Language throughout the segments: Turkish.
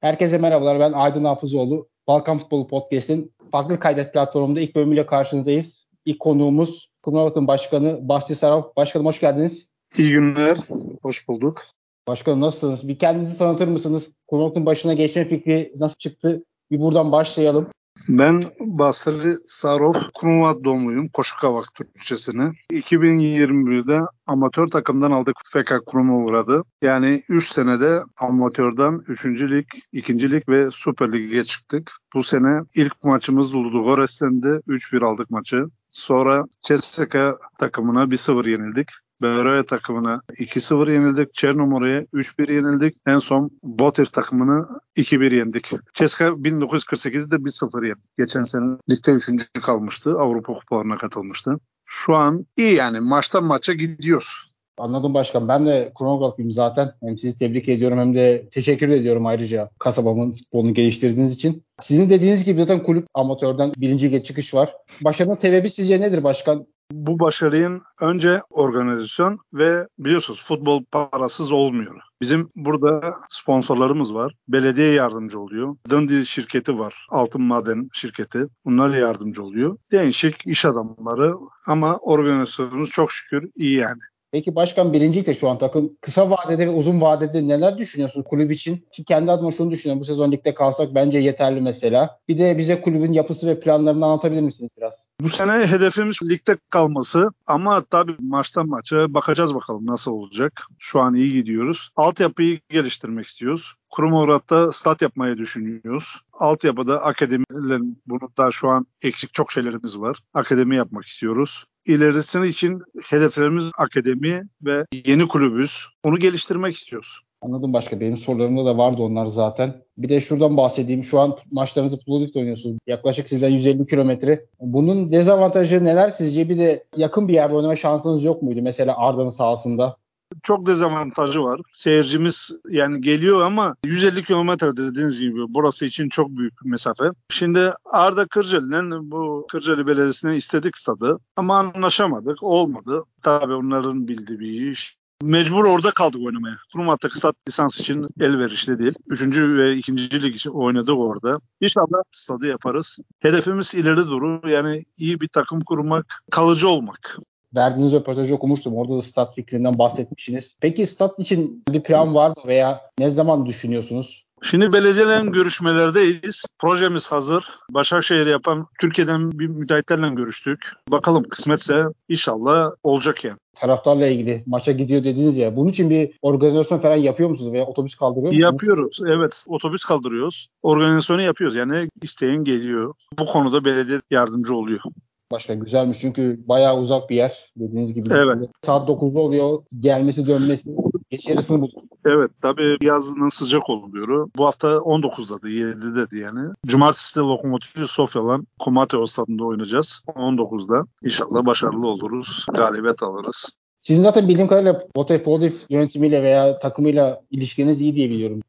Herkese merhabalar. Ben Aydın Hafızoğlu. Balkan Futbolu Podcast'in farklı kaydet platformunda ilk bölümüyle karşınızdayız. İlk konuğumuz Kumravat'ın Başkanı Bahçe Saraf. Başkanım hoş geldiniz. İyi günler. Hoş bulduk. Başkanım nasılsınız? Bir kendinizi tanıtır mısınız? Kumravat'ın başına geçme fikri nasıl çıktı? Bir buradan başlayalım. Ben Basri Sarov, Krumvat doğumluyum. Koşukavak Türkçesini. 2021'de amatör takımdan aldık FK Krumavrad'ı. Yani 3 senede amatörden 3. lig, 2. lig ve Süper Lig'e çıktık. Bu sene ilk maçımız Ludogorets'ten de 3-1 aldık maçı. Sonra CSKA takımına 1-0 yenildik. Beroya takımına 2-0 yenildik. Çernomora'ya 3-1 yenildik. En son Botir takımını 2-1 yendik. Ceska 1948'de 1-0 yendik. Geçen sene ligde 3. kalmıştı. Avrupa kupalarına katılmıştı. Şu an iyi yani maçtan maça gidiyoruz. Anladım başkan. Ben de kronografiyim zaten. Hem sizi tebrik ediyorum hem de teşekkür ediyorum ayrıca kasabamın futbolunu geliştirdiğiniz için. Sizin dediğiniz gibi zaten kulüp amatörden birinci çıkış var. Başarının sebebi sizce nedir başkan? Bu başarının önce organizasyon ve biliyorsunuz futbol parasız olmuyor. Bizim burada sponsorlarımız var. Belediye yardımcı oluyor. Dundee şirketi var. Altın maden şirketi. Bunlar yardımcı oluyor. Değişik iş adamları ama organizasyonumuz çok şükür iyi yani. Peki başkan birinciyse şu an takım kısa vadede ve uzun vadede neler düşünüyorsun kulüp için? Ki kendi adıma şunu düşünüyorum. Bu sezon ligde kalsak bence yeterli mesela. Bir de bize kulübün yapısı ve planlarını anlatabilir misiniz biraz? Bu sene hedefimiz ligde kalması ama tabii maçtan maça bakacağız bakalım nasıl olacak. Şu an iyi gidiyoruz. Altyapıyı geliştirmek istiyoruz. Kurumavrat'ta stat yapmayı düşünüyoruz. Altyapıda akademiyle bunu da şu an eksik çok şeylerimiz var. Akademi yapmak istiyoruz ilerisini için hedeflerimiz akademi ve yeni kulübüz. Onu geliştirmek istiyoruz. Anladım başka. Benim sorularımda da vardı onlar zaten. Bir de şuradan bahsedeyim. Şu an maçlarınızı Plovdiv'de oynuyorsunuz. Yaklaşık sizden 150 kilometre. Bunun dezavantajı neler sizce? Bir de yakın bir yerde oynama şansınız yok muydu? Mesela Arda'nın sahasında çok dezavantajı var. Seyircimiz yani geliyor ama 150 kilometre dediğiniz gibi burası için çok büyük bir mesafe. Şimdi Arda Kırcalı'nın bu Kırcalı Belediyesi'ne istedik stadı ama anlaşamadık. Olmadı. Tabii onların bildiği bir iş. Mecbur orada kaldık oynamaya. Turmat'taki stat lisans için elverişli değil. Üçüncü ve ikinci lig için oynadık orada. İnşallah stadı yaparız. Hedefimiz ileri durur. Yani iyi bir takım kurmak, kalıcı olmak verdiğiniz röportajı okumuştum. Orada da stat fikrinden bahsetmişsiniz. Peki stat için bir plan var mı veya ne zaman düşünüyorsunuz? Şimdi belediyelerin görüşmelerdeyiz. Projemiz hazır. Başakşehir yapan Türkiye'den bir müteahhitlerle görüştük. Bakalım kısmetse inşallah olacak yani. Taraftarla ilgili maça gidiyor dediniz ya. Bunun için bir organizasyon falan yapıyor musunuz veya otobüs kaldırıyor musunuz? Yapıyoruz. Evet. Otobüs kaldırıyoruz. Organizasyonu yapıyoruz. Yani isteyen geliyor. Bu konuda belediye yardımcı oluyor. Başka güzelmiş çünkü bayağı uzak bir yer dediğiniz gibi. Evet. Saat 9'da oluyor. Gelmesi dönmesi geç yarısını bulur. Evet tabii yazın sıcak oluyor. Bu hafta 19'dadı 7'de dedi yani. Cumartesi de Lokomotiv Sofya'lan Komateo stadında oynayacağız. 19'da. İnşallah başarılı oluruz. Galibiyet alırız. Sizin zaten bildiğim kadarıyla Botev Plovdiv yönetimiyle veya takımıyla ilişkiniz iyi diye biliyorum.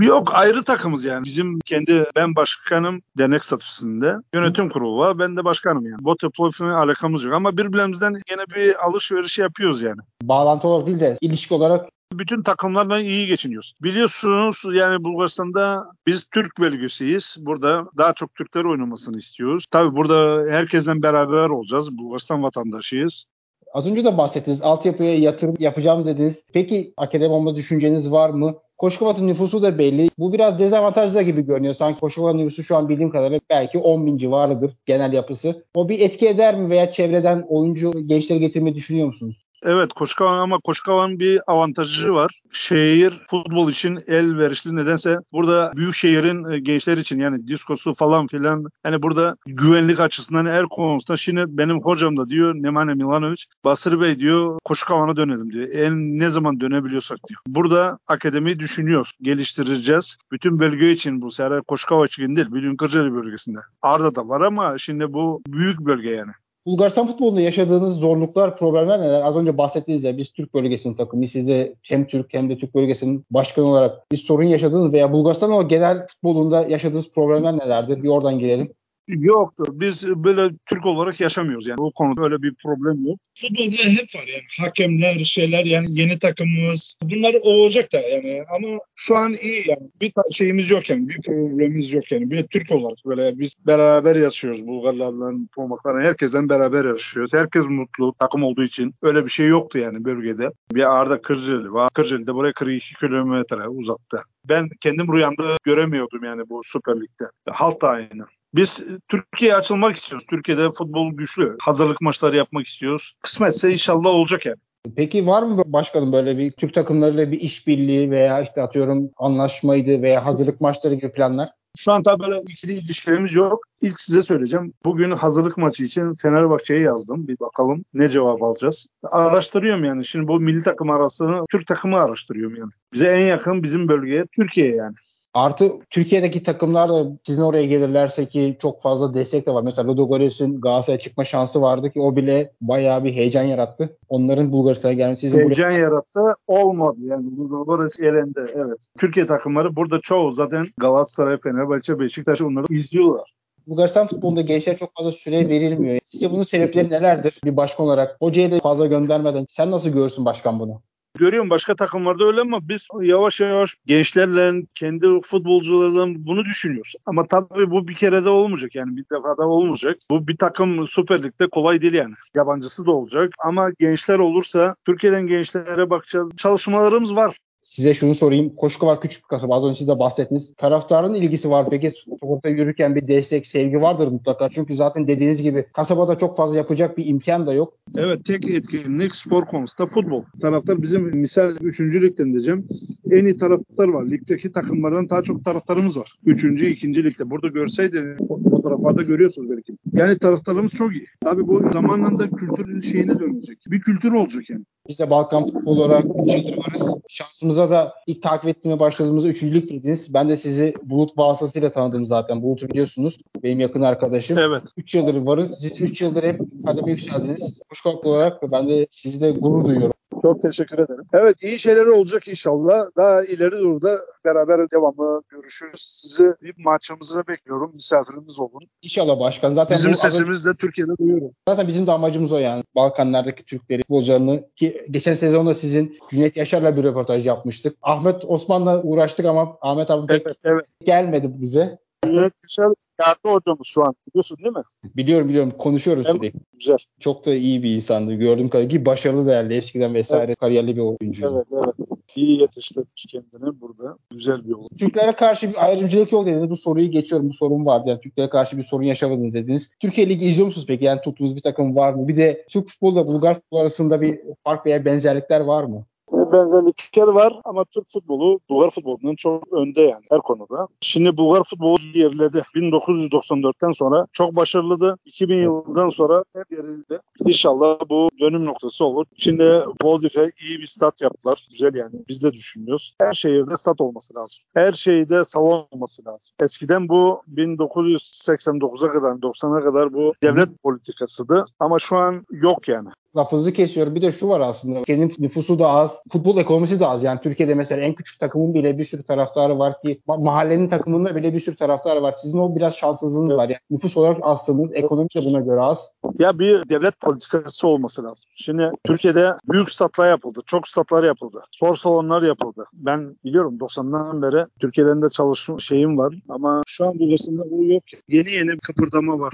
Yok ayrı takımız yani. Bizim kendi ben başkanım dernek statüsünde. Yönetim kurulu var. Ben de başkanım yani. Bote Plovdiv'le alakamız yok. Ama birbirimizden yine bir alışveriş yapıyoruz yani. Bağlantı olarak değil de ilişki olarak bütün takımlarla iyi geçiniyoruz. Biliyorsunuz yani Bulgaristan'da biz Türk bölgesiyiz. Burada daha çok Türkler oynamasını istiyoruz. Tabii burada herkesten beraber olacağız. Bulgaristan vatandaşıyız. Az önce de bahsettiniz. Altyapıya yatırım yapacağım dediniz. Peki akademi olma düşünceniz var mı? Koşkovat'ın nüfusu da belli. Bu biraz dezavantajlı gibi görünüyor. Sanki Koşkovat'ın nüfusu şu an bildiğim kadarıyla belki 10 bin civarıdır genel yapısı. O bir etki eder mi veya çevreden oyuncu gençleri getirmeyi düşünüyor musunuz? Evet Koşkavan ama Koşkavan bir avantajı var. Şehir futbol için el verişli nedense burada büyük şehrin e, gençler için yani diskosu falan filan hani burada güvenlik açısından her konusunda şimdi benim hocam da diyor Nemanja Milanovic Basır Bey diyor Koşkavan'a dönelim diyor. En ne zaman dönebiliyorsak diyor. Burada akademi düşünüyoruz. Geliştireceğiz. Bütün bölge için bu sefer Koşkava için değil. Bildiğin Kırcalı bölgesinde. Arda da var ama şimdi bu büyük bölge yani. Bulgaristan futbolunda yaşadığınız zorluklar, problemler neler? Az önce bahsettiğiniz ya biz Türk bölgesinin takımı, siz de hem Türk hem de Türk bölgesinin başkanı olarak bir sorun yaşadınız veya Bulgaristan ama genel futbolunda yaşadığınız problemler nelerdir? Bir oradan girelim. Yoktur. Biz böyle Türk olarak yaşamıyoruz yani. Bu konuda öyle bir problem yok. Futbolda hep var yani. Hakemler, şeyler yani yeni takımımız. Bunlar olacak da yani ama şu an iyi yani. Bir şeyimiz yok yani. Bir problemimiz yok yani. Bir Türk olarak böyle biz beraber yaşıyoruz Bulgarlarla, Pomaklarla. Herkesten beraber yaşıyoruz. Herkes mutlu takım olduğu için. Öyle bir şey yoktu yani bölgede. Bir Arda Kırceli var. Kırceli de buraya 42 kilometre uzakta. Ben kendim rüyamda göremiyordum yani bu Süper Lig'de. Halt da aynı. Biz Türkiye'ye açılmak istiyoruz. Türkiye'de futbol güçlü. Hazırlık maçları yapmak istiyoruz. Kısmetse inşallah olacak yani. Peki var mı başkanım böyle bir Türk takımlarıyla bir işbirliği veya işte atıyorum anlaşmaydı veya hazırlık maçları gibi planlar? Şu an tabii böyle ikili ilişkilerimiz yok. İlk size söyleyeceğim. Bugün hazırlık maçı için Fenerbahçe'ye yazdım. Bir bakalım ne cevap alacağız. Araştırıyorum yani. Şimdi bu milli takım arasını Türk takımı araştırıyorum yani. Bize en yakın bizim bölgeye Türkiye yani. Artı Türkiye'deki takımlar da sizin oraya gelirlerse ki çok fazla destek de var. Mesela Ludogorets'in Galatasaray'a çıkma şansı vardı ki o bile bayağı bir heyecan yarattı. Onların Bulgaristan'a gelmesi sizin Heyecan buraya... yarattı. Olmadı yani. Ludogorets elendi. Evet. Türkiye takımları burada çoğu zaten Galatasaray, Fenerbahçe, Beşiktaş onları izliyorlar. Bulgaristan futbolunda gençlere çok fazla süre verilmiyor. Sizce bunun sebepleri nelerdir? Bir başkan olarak hocaya da fazla göndermeden sen nasıl görürsün başkan bunu? Görüyorum başka takımlarda öyle ama biz yavaş yavaş gençlerle, kendi futbolcularla bunu düşünüyoruz. Ama tabii bu bir kere de olmayacak yani bir defa da olmayacak. Bu bir takım Süper Lig'de kolay değil yani. Yabancısı da olacak ama gençler olursa Türkiye'den gençlere bakacağız. Çalışmalarımız var. Size şunu sorayım. Koşkova küçük bir kasaba. Az önce siz de bahsettiniz. Taraftarın ilgisi var peki? Sokakta yürürken bir destek, sevgi vardır mutlaka. Çünkü zaten dediğiniz gibi kasabada çok fazla yapacak bir imkan da yok. Evet tek etkinlik spor konusunda futbol. Taraftar bizim misal 3. ligden diyeceğim. En iyi taraftar var. Ligdeki takımlardan daha çok taraftarımız var. 3. 2. ligde. Burada görseydi fotoğraflarda görüyorsunuz belki. Yani taraftarımız çok iyi. Tabii bu zamanla kültürün şeyine dönecek. Bir kültür olacak yani. Biz de Balkan futbolu olarak 3 yıldır varız. Şansımıza da ilk takip etmeye başladığımızda üçüncülük dediniz. Ben de sizi Bulut vasıtasıyla tanıdım zaten. Bulut'u biliyorsunuz. Benim yakın arkadaşım. Evet. 3 yıldır varız. Siz 3 yıldır hep kademe yükseldiniz. Koşkak olarak ben de sizi de gurur duyuyorum. Çok teşekkür ederim. Evet iyi şeyler olacak inşallah. Daha ileri durda beraber devamlı görüşürüz. Sizi bir maçımıza bekliyorum. Misafirimiz olun. İnşallah başkan. Zaten bizim sesimiz de Türkiye'de duyuyorum. Zaten bizim de amacımız o yani. Balkanlardaki Türkleri, futbolcularını ki geçen sezonda sizin Cüneyt Yaşar'la bir röportaj yapmıştık. Ahmet Osman'la uğraştık ama Ahmet abi pek evet, evet. gelmedi bize. Cüneyt Yaşar Yardım hocamız şu an biliyorsun değil mi? Biliyorum biliyorum konuşuyoruz evet, sürekli. Güzel. Çok da iyi bir insandı gördüğüm kadarıyla ki başarılı değerli eskiden vesaire evet. kariyerli bir oyuncu. Evet evet. İyi yetiştirmiş kendini burada. Güzel bir yol. Türklere karşı bir ayrımcılık yok dediniz. Bu soruyu geçiyorum. Bu sorun vardı. Yani Türklere karşı bir sorun yaşamadınız dediniz. Türkiye Ligi izliyor musunuz peki? Yani tuttuğunuz bir takım var mı? Bir de Türk futboluyla Bulgar futbolu arasında bir fark veya benzerlikler var mı? Benzerlikler var ama Türk futbolu Bulgar futbolundan çok önde yani her konuda. Şimdi Bulgar futbolu yerledi. 1994'ten sonra çok başarılıdı. 2000 yılından sonra hep yerildi. İnşallah bu dönüm noktası olur. Şimdi Plovdiv'e iyi bir stat yaptılar. Güzel yani. Biz de düşünüyoruz. Her şehirde stat olması lazım. Her şeyde salon olması lazım. Eskiden bu 1989'a kadar 90'a kadar bu devlet politikasıydı. Ama şu an yok yani lafınızı kesiyorum. Bir de şu var aslında. Ülkenin nüfusu da az. Futbol ekonomisi de az. Yani Türkiye'de mesela en küçük takımın bile bir sürü taraftarı var ki mahallenin takımında bile bir sürü taraftarı var. Sizin o biraz şanssızlığınız var. Yani nüfus olarak azsınız. Ekonomi de buna göre az. Ya bir devlet politikası olması lazım. Şimdi Türkiye'de büyük statlar yapıldı. Çok statlar yapıldı. Spor salonlar yapıldı. Ben biliyorum 90'dan beri Türkiye'den de çalışma şeyim var ama şu an Bulgaristan'da bu yok. Yeni yeni bir kıpırdama var.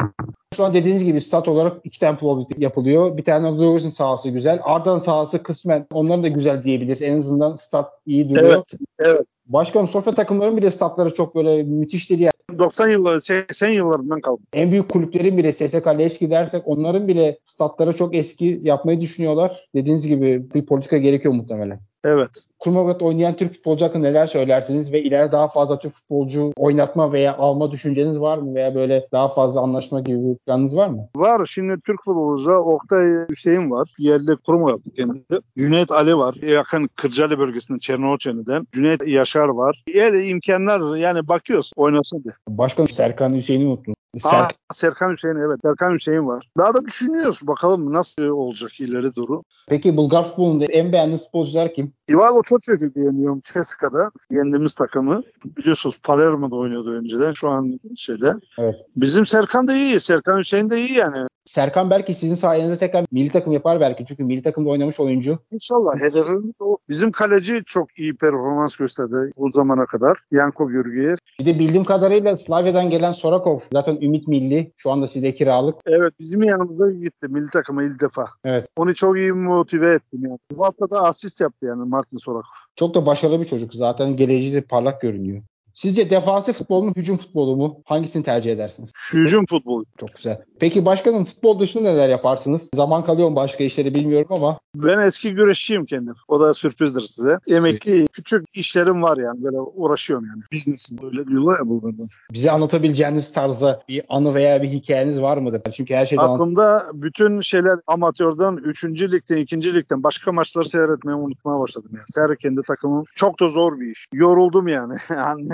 Şu an dediğiniz gibi stat olarak iki tane yapılıyor. Bir tane Dorian sahası güzel. Ardan sahası kısmen onların da güzel diyebiliriz. En azından stat iyi duruyor. Evet, evet. Başkanım Sofya takımların bile statları çok böyle müthiş değil yani. 90 yılları, 80 yıllarından kaldı. En büyük kulüplerin bile SSK eski dersek onların bile statları çok eski yapmayı düşünüyorlar. Dediğiniz gibi bir politika gerekiyor muhtemelen. Evet. Kurmagat oynayan Türk futbolcu hakkında neler söylersiniz ve ileride daha fazla Türk futbolcu oynatma veya alma düşünceniz var mı veya böyle daha fazla anlaşma gibi bir planınız var mı? Var. Şimdi Türk futbolcuda Oktay Hüseyin var. Yerli Kurmagat kendisi. Cüneyt Ali var. Yakın Kırcalı bölgesinden Çernoçeni'den. Cüneyt Yaşar var. Yer imkanlar yani bakıyoruz oynasın diye. Başkan Serkan Hüseyin'i unuttum. Ser Serkan Hüseyin evet. Serkan Hüseyin var. Daha da düşünüyoruz. Bakalım nasıl olacak ileri duru. Peki Bulgar futbolunda en beğendiğiniz futbolcular kim? Ivalo Çoçök'ü beğeniyorum Ceska'da. Yendiğimiz takımı. Biliyorsunuz Palermo'da oynuyordu önceden. Şu an şeyde. Evet. Bizim Serkan da iyi. Serkan Hüseyin de iyi yani. Serkan belki sizin sayenizde tekrar milli takım yapar belki. Çünkü milli takımda oynamış oyuncu. İnşallah. Hedefimiz o. Bizim kaleci çok iyi performans gösterdi bu zamana kadar. Yanko Gürgüyer. Bir de bildiğim kadarıyla Slavya'dan gelen Sorakov. Zaten Ümit Milli. Şu anda sizde kiralık. Evet bizim yanımıza gitti milli takıma ilk defa. Evet. Onu çok iyi motive ettim yani. Bu hafta da asist yaptı yani Martin Sorakov. Çok da başarılı bir çocuk. Zaten geleceği de parlak görünüyor. Sizce defansif futbol mu, hücum futbolu mu? Hangisini tercih edersiniz? Hücum futbolu. Çok güzel. Peki başkanım futbol dışında neler yaparsınız? Zaman kalıyor mu başka işleri bilmiyorum ama. Ben eski güreşçiyim kendim. O da sürprizdir size. Emekli küçük işlerim var yani. Böyle uğraşıyorum yani. Business'im böyle diyorlar ya bu burada. Bize anlatabileceğiniz tarzda bir anı veya bir hikayeniz var mıdır? Çünkü her şeyden Aklımda anlat- bütün şeyler amatörden, 3. ligden, 2. ligden başka maçları seyretmeyi unutmaya başladım yani. Seyret kendi takımım. Çok da zor bir iş. Yoruldum yani.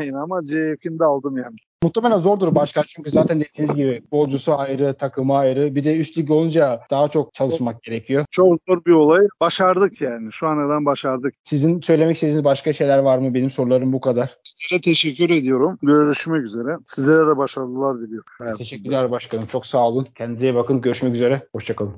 Anlayın ama zevkini de aldım yani. Muhtemelen zordur başkan çünkü zaten dediğiniz gibi bolcusu ayrı, takımı ayrı. Bir de üst lig olunca daha çok çalışmak gerekiyor. Çok zor bir olay. Başardık yani. Şu anadan başardık. Sizin söylemek istediğiniz başka şeyler var mı? Benim sorularım bu kadar. Sizlere teşekkür ediyorum. Görüşmek üzere. Sizlere de başarılar diliyorum. Teşekkürler başkanım. Çok sağ olun. Kendinize iyi bakın. Görüşmek üzere. Hoşçakalın.